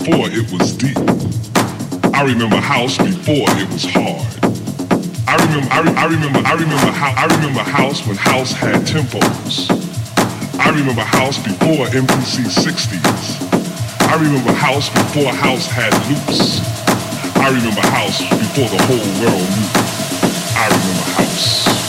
before it was deep. I remember house before it was hard. I remember, I, I remember, I remember how, I remember house when house had tempos. I remember house before MPC 60s. I remember house before house had loops. I remember house before the whole world knew. I remember house.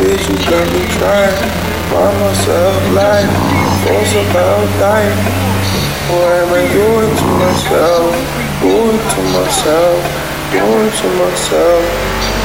Bitch, you got me trying. Find myself, like, thoughts about dying. What am I doing to myself? Doing to myself, doing to myself.